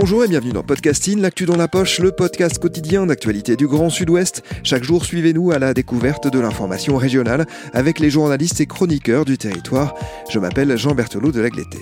Bonjour et bienvenue dans Podcasting, l'actu dans la poche, le podcast quotidien d'actualité du Grand Sud-Ouest. Chaque jour, suivez-nous à la découverte de l'information régionale avec les journalistes et chroniqueurs du territoire. Je m'appelle Jean Berthelot de l'Agleté.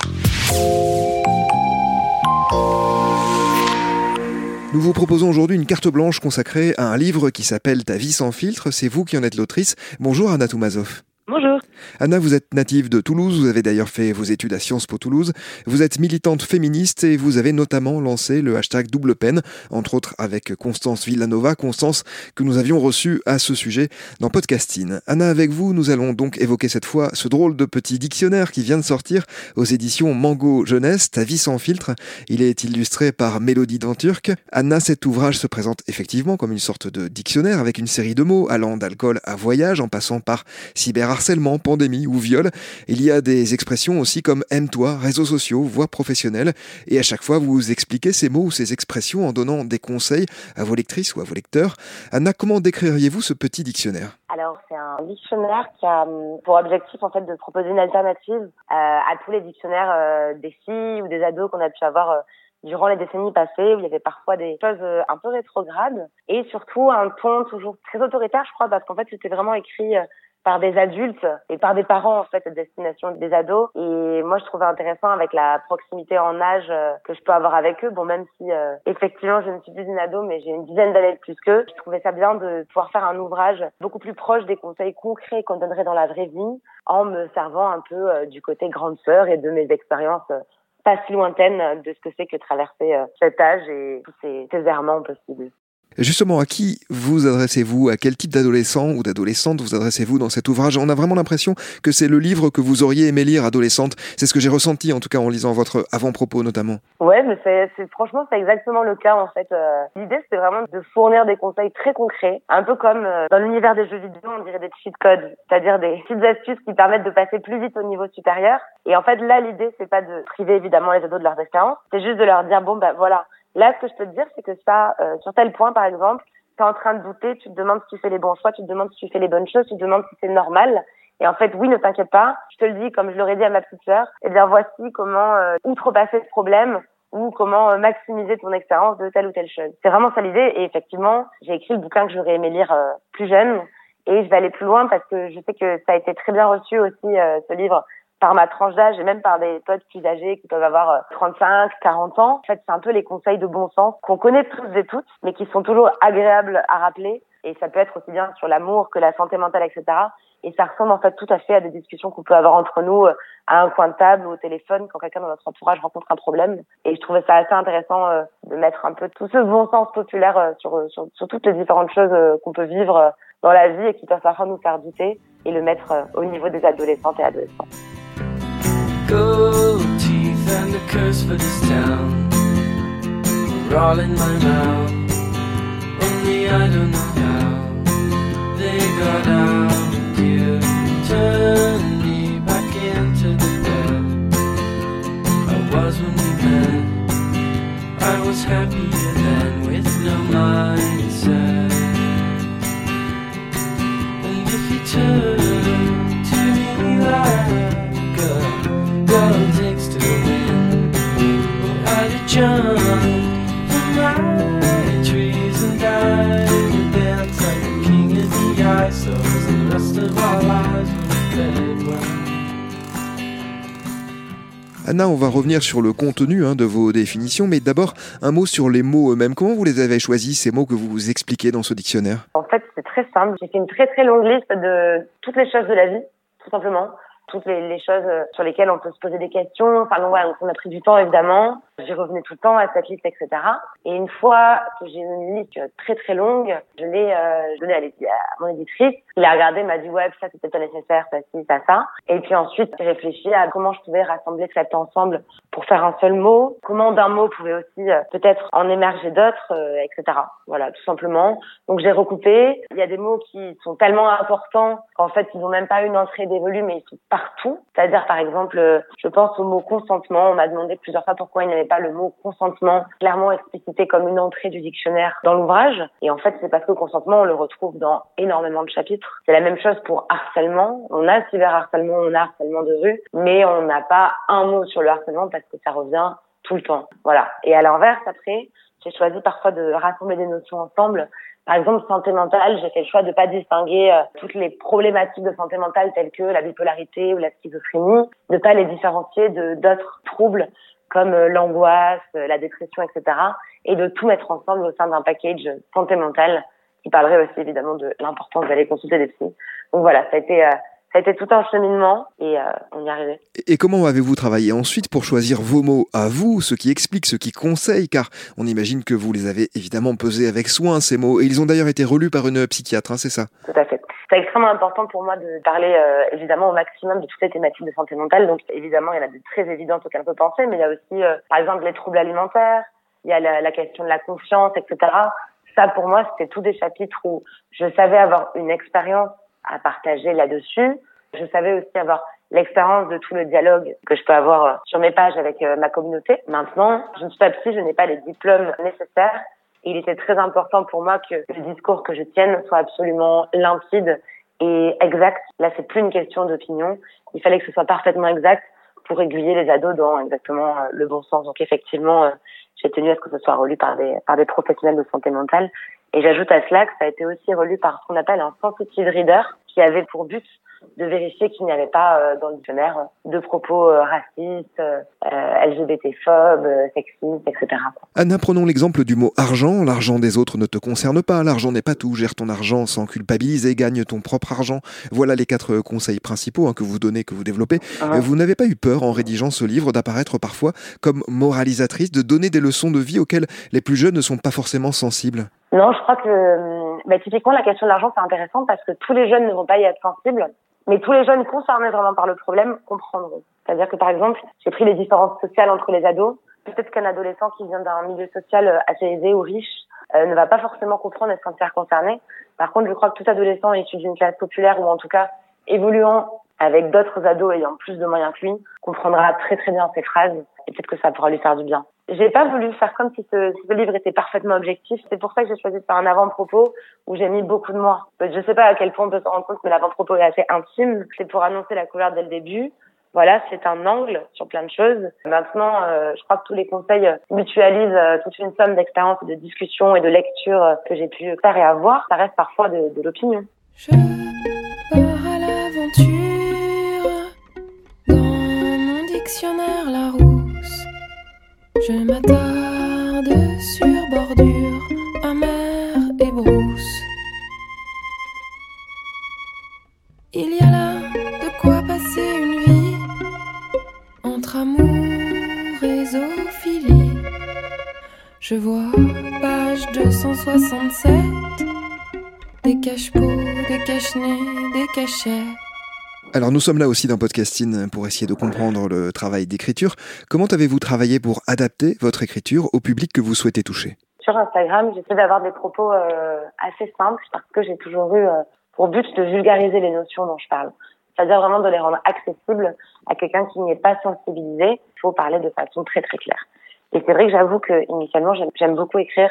Nous vous proposons aujourd'hui une carte blanche consacrée à un livre qui s'appelle Ta vie sans filtre. C'est vous qui en êtes l'autrice. Bonjour Anna Toumazov. Bonjour. Anna, vous êtes native de Toulouse, vous avez d'ailleurs fait vos études à Sciences Po Toulouse. Vous êtes militante féministe et vous avez notamment lancé le hashtag double peine, entre autres avec Constance Villanova, Constance que nous avions reçue à ce sujet dans Podcasting. Anna, avec vous, nous allons donc évoquer cette fois ce drôle de petit dictionnaire qui vient de sortir aux éditions Mango Jeunesse, Ta vie sans filtre. Il est illustré par Mélodie Denturc. Anna, cet ouvrage se présente effectivement comme une sorte de dictionnaire avec une série de mots allant d'alcool à voyage en passant par cyber harcèlement, pandémie ou viol. Il y a des expressions aussi comme aime-toi, réseaux sociaux, voix professionnelle. Et à chaque fois, vous expliquez ces mots ou ces expressions en donnant des conseils à vos lectrices ou à vos lecteurs. Anna, comment décririez-vous ce petit dictionnaire? Alors, c'est un dictionnaire qui a hum, pour objectif en fait de proposer une alternative euh, à tous les dictionnaires euh, des filles ou des ados qu'on a pu avoir euh, durant les décennies passées où il y avait parfois des choses un peu rétrogrades et surtout un ton toujours très autoritaire, je crois, parce qu'en fait c'était vraiment écrit par des adultes et par des parents en fait à destination des ados et moi je trouvais intéressant avec la proximité en âge euh, que je peux avoir avec eux bon même si euh, effectivement je ne suis plus une ado mais j'ai une dizaine d'années de plus qu'eux je trouvais ça bien de pouvoir faire un ouvrage beaucoup plus proche des conseils concrets qu'on donnerait dans la vraie vie en me servant un peu euh, du côté grande sœur et de mes expériences pas si lointaines de ce que c'est que traverser cet âge et tous ces, ces errements possibles. Justement, à qui vous adressez-vous? À quel type d'adolescent ou d'adolescente vous adressez-vous dans cet ouvrage? On a vraiment l'impression que c'est le livre que vous auriez aimé lire adolescente. C'est ce que j'ai ressenti en tout cas en lisant votre avant-propos notamment. Ouais, mais c'est, franchement c'est exactement le cas en fait. Euh, l'idée c'était vraiment de fournir des conseils très concrets, un peu comme euh, dans l'univers des jeux vidéo, on dirait des cheat codes, c'est-à-dire des petites astuces qui permettent de passer plus vite au niveau supérieur. Et en fait là l'idée c'est pas de priver évidemment les ados de leurs expériences, c'est juste de leur dire bon ben voilà Là, ce que je peux te dire, c'est que ça, euh, sur tel point, par exemple, tu es en train de douter, tu te demandes si tu fais les bons choix, tu te demandes si tu fais les bonnes choses, tu te demandes si c'est normal. Et en fait, oui, ne t'inquiète pas, je te le dis comme je l'aurais dit à ma petite sœur, eh bien voici comment euh, outrepasser ce problème ou comment euh, maximiser ton expérience de telle ou telle chose. C'est vraiment ça l'idée. Et effectivement, j'ai écrit le bouquin que j'aurais aimé lire euh, plus jeune. Et je vais aller plus loin parce que je sais que ça a été très bien reçu aussi, ce livre, par ma tranche d'âge et même par des potes plus âgés qui peuvent avoir 35, euh, 40 ans. En fait, c'est un peu les conseils de bon sens qu'on connaît tous et toutes, mais qui sont toujours agréables à rappeler. Et ça peut être aussi bien sur l'amour que la santé mentale, etc. Et ça ressemble en fait tout à fait à des discussions qu'on peut avoir entre nous euh, à un coin de table ou au téléphone quand quelqu'un dans notre entourage rencontre un problème. Et je trouvais ça assez intéressant euh, de mettre un peu tout ce bon sens populaire sur, sur, sur toutes les différentes choses qu'on peut vivre dans la vie et qui peuvent parfois nous faire douter et le mettre au niveau des adolescentes et adolescents. Gold teeth and a curse for this town are all in my mouth. Only I don't know how they got out. You turned me back into the dirt I was when we met. I was happier Anna, on va revenir sur le contenu hein, de vos définitions, mais d'abord un mot sur les mots eux-mêmes. Comment vous les avez choisis, ces mots que vous expliquez dans ce dictionnaire? En fait, c'est très simple. J'ai fait une très très longue liste de toutes les choses de la vie, tout simplement toutes les, les, choses sur lesquelles on peut se poser des questions. Enfin, donc, voilà, on a pris du temps évidemment. J'y revenais tout le temps à cette liste, etc. Et une fois que j'ai une liste très très longue, je l'ai euh, donnée à, à, mon éditrice. Il a regardé, m'a dit ouais, ça c'était pas nécessaire, ça ci, ça ça. Et puis ensuite, j'ai réfléchi à comment je pouvais rassembler cet ensemble pour faire un seul mot. Comment d'un mot pouvait aussi euh, peut-être en émerger d'autres, euh, etc. Voilà, tout simplement. Donc j'ai recoupé. Il y a des mots qui sont tellement importants qu'en fait ils n'ont même pas une entrée dévolue, mais ils sont partout. C'est-à-dire par exemple, euh, je pense au mot consentement. On m'a demandé plusieurs fois pourquoi il n'y avait pas le mot consentement clairement explicité comme une entrée du dictionnaire dans l'ouvrage. Et en fait, c'est parce que consentement, on le retrouve dans énormément de chapitres. C'est la même chose pour harcèlement. On a cyberharcèlement, on a harcèlement de rue, mais on n'a pas un mot sur le harcèlement parce que ça revient tout le temps. Voilà. Et à l'inverse, après, j'ai choisi parfois de rassembler des notions ensemble. Par exemple, santé mentale, j'ai fait le choix de pas distinguer euh, toutes les problématiques de santé mentale telles que la bipolarité ou la schizophrénie, de pas les différencier de d'autres troubles comme euh, l'angoisse, euh, la dépression, etc. Et de tout mettre ensemble au sein d'un package santé mentale qui parlerait aussi évidemment de l'importance d'aller consulter des psys. Donc voilà, ça a été ça a été tout un cheminement et euh, on y arrivait. Et comment avez-vous travaillé ensuite pour choisir vos mots à vous, ce qui explique, ce qui conseille, car on imagine que vous les avez évidemment pesés avec soin, ces mots, et ils ont d'ailleurs été relus par une psychiatre, hein, c'est ça? Tout à fait. C'est extrêmement important pour moi de parler euh, évidemment au maximum de toutes les thématiques de santé mentale. Donc évidemment, il y en a de très évidentes auxquelles on peut penser, mais il y a aussi, euh, par exemple, les troubles alimentaires, il y a la, la question de la confiance, etc. Ça, pour moi, c'était tous des chapitres où je savais avoir une expérience à partager là-dessus. Je savais aussi avoir l'expérience de tout le dialogue que je peux avoir sur mes pages avec euh, ma communauté. Maintenant, je ne suis pas psy, je n'ai pas les diplômes nécessaires. Il était très important pour moi que le discours que je tienne soit absolument limpide et exact. Là, c'est plus une question d'opinion. Il fallait que ce soit parfaitement exact pour aiguiller les ados dans exactement euh, le bon sens. Donc effectivement, j'ai tenu à ce que ce soit relu par des, par des professionnels de santé mentale. Et j'ajoute à cela que ça a été aussi relu par ce qu'on appelle un sensitive reader qui avait pour but de vérifier qu'il n'y avait pas euh, dans le dictionnaire de propos euh, racistes, euh, LGBT-phobes, sexistes, etc. Anna, prenons l'exemple du mot argent. L'argent des autres ne te concerne pas. L'argent n'est pas tout. Gère ton argent sans culpabiliser. Gagne ton propre argent. Voilà les quatre conseils principaux hein, que vous donnez, que vous développez. Vous n'avez pas eu peur, en rédigeant ce livre, d'apparaître parfois comme moralisatrice, de donner des leçons de vie auxquelles les plus jeunes ne sont pas forcément sensibles? Non, je crois que bah, typiquement la question de l'argent c'est intéressant parce que tous les jeunes ne vont pas y être sensibles. Mais tous les jeunes concernés vraiment par le problème comprendront. C'est-à-dire que par exemple, j'ai pris les différences sociales entre les ados. Peut-être qu'un adolescent qui vient d'un milieu social euh, assez aisé ou riche euh, ne va pas forcément comprendre et se sentir concerné. Par contre, je crois que tout adolescent issu d'une classe populaire ou en tout cas évoluant avec d'autres ados ayant plus de moyens que lui comprendra très très bien ces phrases et peut-être que ça pourra lui faire du bien. J'ai pas voulu faire comme si ce, livre était parfaitement objectif. C'est pour ça que j'ai choisi de faire un avant-propos où j'ai mis beaucoup de moi. Je sais pas à quel point on peut se rendre compte que l'avant-propos est assez intime. C'est pour annoncer la couleur dès le début. Voilà, c'est un angle sur plein de choses. Maintenant, euh, je crois que tous les conseils mutualisent euh, toute une somme d'expériences, de discussions et de lectures euh, que j'ai pu faire et avoir. Ça reste parfois de, de l'opinion. Je pars à l'aventure dans mon dictionnaire la je m'attarde sur bordure, amère et brousse. Il y a là de quoi passer une vie entre amour et zoophilie. Je vois page 267 des cache-pots, des cache-nez, des cachets. Alors nous sommes là aussi dans Podcasting pour essayer de comprendre le travail d'écriture. Comment avez-vous travaillé pour adapter votre écriture au public que vous souhaitez toucher? Sur Instagram, j'essaie d'avoir des propos euh, assez simples parce que j'ai toujours eu euh, pour but de vulgariser les notions dont je parle. C'est-à-dire vraiment de les rendre accessibles à quelqu'un qui n'est pas sensibilisé. Il faut parler de façon très très claire. Et c'est vrai que j'avoue que initialement j'aime beaucoup écrire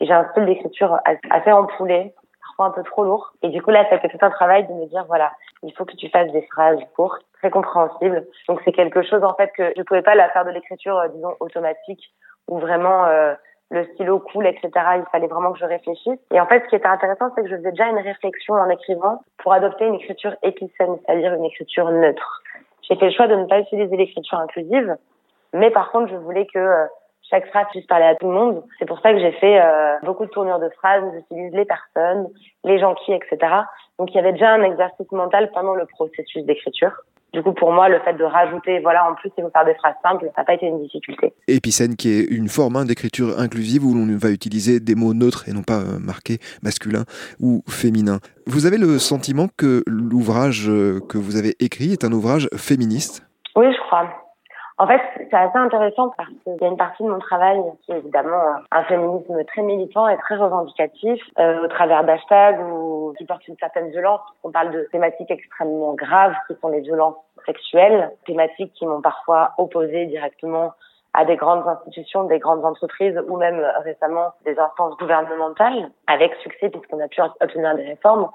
et j'ai un style d'écriture assez empoulé, un peu trop lourd. Et du coup, là, ça fait tout un travail de me dire, voilà, il faut que tu fasses des phrases courtes, très compréhensibles. Donc, c'est quelque chose, en fait, que je pouvais pas la faire de l'écriture, euh, disons, automatique, où vraiment euh, le stylo coule, etc. Il fallait vraiment que je réfléchisse. Et en fait, ce qui était intéressant, c'est que je faisais déjà une réflexion en écrivant pour adopter une écriture épicène, c'est-à-dire une écriture neutre. J'ai fait le choix de ne pas utiliser l'écriture inclusive, mais par contre, je voulais que euh, chaque phrase puisse parler à tout le monde. C'est pour ça que j'ai fait euh, beaucoup de tournures de phrases, j'utilise les personnes, les gens qui, etc. Donc il y avait déjà un exercice mental pendant le processus d'écriture. Du coup, pour moi, le fait de rajouter, voilà, en plus, il faut faire des phrases simples, ça n'a pas été une difficulté. Épicène, qui est une forme hein, d'écriture inclusive où l'on va utiliser des mots neutres et non pas euh, marqués masculin ou féminin. Vous avez le sentiment que l'ouvrage euh, que vous avez écrit est un ouvrage féministe? Oui, je crois. En fait, c'est assez intéressant parce qu'il y a une partie de mon travail qui est évidemment un féminisme très militant et très revendicatif, euh, au travers d'hashtags ou qui portent une certaine violence. On parle de thématiques extrêmement graves qui sont les violences sexuelles, thématiques qui m'ont parfois opposé directement à des grandes institutions, des grandes entreprises ou même récemment des instances gouvernementales, avec succès puisqu'on a pu obtenir des réformes.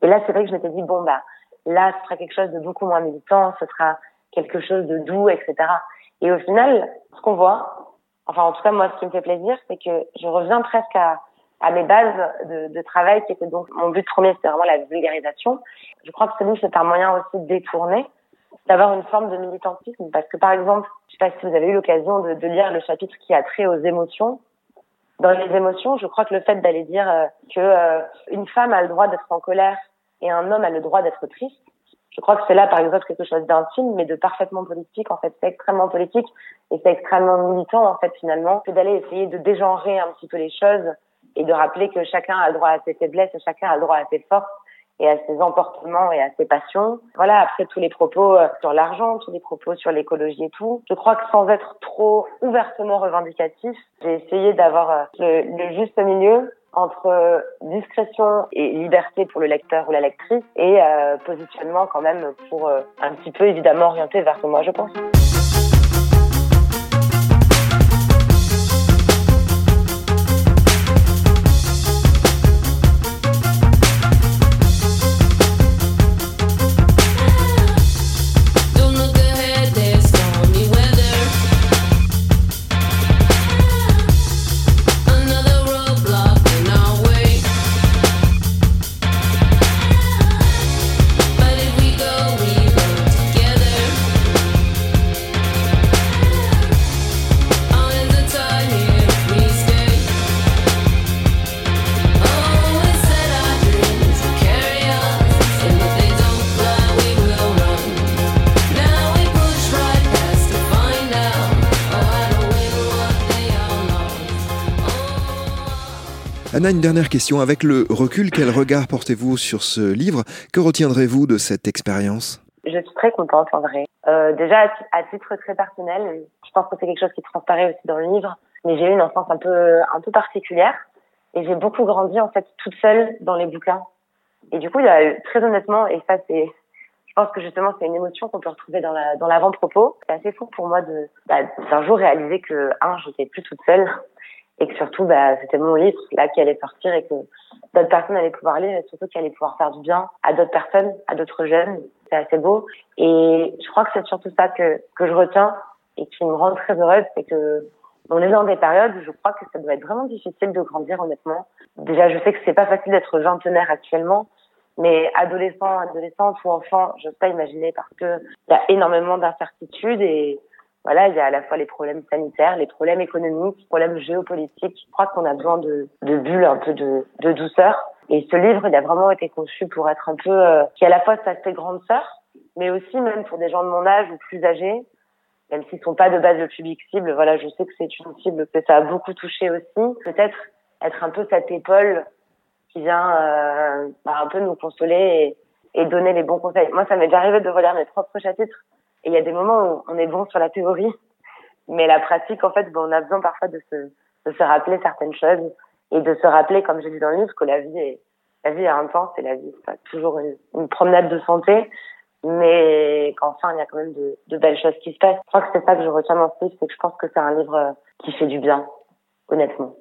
Et là, c'est vrai que je m'étais dit, bon, bah, là, ce sera quelque chose de beaucoup moins militant, ce sera quelque chose de doux, etc. Et au final, ce qu'on voit, enfin en tout cas moi, ce qui me fait plaisir, c'est que je reviens presque à, à mes bases de, de, travail, qui était donc mon but premier, c'était vraiment la vulgarisation. Je crois que ce livre, c'est un moyen aussi de détourner, d'avoir une forme de militantisme, parce que par exemple, je sais pas si vous avez eu l'occasion de, de, lire le chapitre qui a trait aux émotions. Dans les émotions, je crois que le fait d'aller dire euh, que euh, une femme a le droit d'être en colère et un homme a le droit d'être triste, je crois que c'est là, par exemple, quelque chose d'intime, mais de parfaitement politique. En fait, c'est extrêmement politique et c'est extrêmement militant, en fait, finalement, c'est d'aller essayer de dégenrer un petit peu les choses et de rappeler que chacun a le droit à ses faiblesses chacun a le droit à ses forces et à ses emportements et à ses passions. Voilà, après tous les propos euh, sur l'argent, tous les propos sur l'écologie et tout. Je crois que sans être trop ouvertement revendicatif, j'ai essayé d'avoir euh, le juste milieu entre discrétion et liberté pour le lecteur ou la lectrice et euh, positionnement quand même pour euh, un petit peu évidemment orienté vers moi je pense. Anna, une dernière question. Avec le recul, quel regard portez-vous sur ce livre? Que retiendrez-vous de cette expérience? Je suis très contente en vrai. Euh, déjà, à titre très personnel, je pense que c'est quelque chose qui transparaît aussi dans le livre, mais j'ai eu une enfance un peu, particulière et j'ai beaucoup grandi en fait toute seule dans les bouquins. Et du coup, très honnêtement, et ça c'est je pense que justement c'est une émotion qu'on peut retrouver dans la dans l'avant-propos. C'est assez fou pour moi bah, d'un jour réaliser que un j'étais plus toute seule et que surtout bah, c'était mon livre là qui allait sortir et que d'autres personnes allaient pouvoir lire et surtout qui allait pouvoir faire du bien à d'autres personnes, à d'autres jeunes. C'est assez beau et je crois que c'est surtout ça que que je retiens et qui me rend très heureuse, c'est que on est dans des périodes où je crois que ça doit être vraiment difficile de grandir honnêtement. Déjà, je sais que c'est pas facile d'être vingtenaire actuellement, mais adolescent, adolescente ou enfant, je sais pas imaginer parce que il y a énormément d'incertitudes et voilà, il y a à la fois les problèmes sanitaires, les problèmes économiques, les problèmes géopolitiques. Je crois qu'on a besoin de, de bulles, un peu de, de douceur. Et ce livre, il a vraiment été conçu pour être un peu, euh, qui à la fois ça fait grande sœur, mais aussi même pour des gens de mon âge ou plus âgés, même s'ils sont pas de base le public cible. Voilà, je sais que c'est une cible que ça a beaucoup touché aussi. Peut-être être un peu cette épaule qui vient euh, bah, un peu nous consoler et, et donner les bons conseils. Moi, ça m'est déjà arrivé de relire mes propres chapitres et il y a des moments où on est bon sur la théorie, mais la pratique, en fait, ben, on a besoin parfois de se, de se rappeler certaines choses et de se rappeler, comme j'ai dit dans le livre, que la vie est, la vie est intense et la vie, c'est pas toujours une, une, promenade de santé, mais qu'enfin, il y a quand même de, de, belles choses qui se passent. Je crois que c'est ça que je retiens dans ce livre, c'est que je pense que c'est un livre qui fait du bien, honnêtement.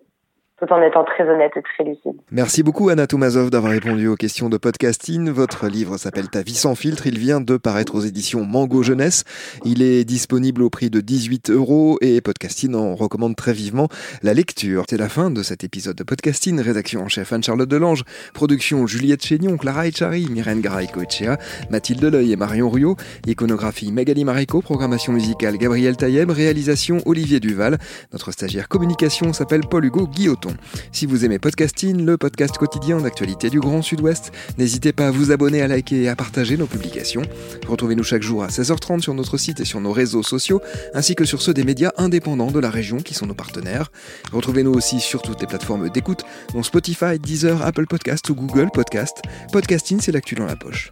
Tout en étant très honnête et très lucide. Merci beaucoup Anna Toumazov d'avoir répondu aux questions de podcasting. Votre livre s'appelle Ta vie sans filtre. Il vient de paraître aux éditions Mango Jeunesse. Il est disponible au prix de 18 euros et podcasting en recommande très vivement la lecture. C'est la fin de cet épisode de podcasting. Rédaction en chef Anne-Charlotte Delange. Production Juliette Chénion, Clara Echari, Myrène Garay-Coechea, Mathilde Leuil et Marion Ruot. Iconographie Magali Marico. Programmation musicale Gabriel Taïeb. Réalisation Olivier Duval. Notre stagiaire communication s'appelle Paul-Hugo Guilloton. Si vous aimez Podcasting, le podcast quotidien d'actualité du Grand Sud-Ouest, n'hésitez pas à vous abonner, à liker et à partager nos publications. Retrouvez-nous chaque jour à 16h30 sur notre site et sur nos réseaux sociaux, ainsi que sur ceux des médias indépendants de la région qui sont nos partenaires. Retrouvez-nous aussi sur toutes les plateformes d'écoute, dont Spotify, Deezer, Apple Podcast ou Google Podcast. Podcasting, c'est l'actu dans la poche.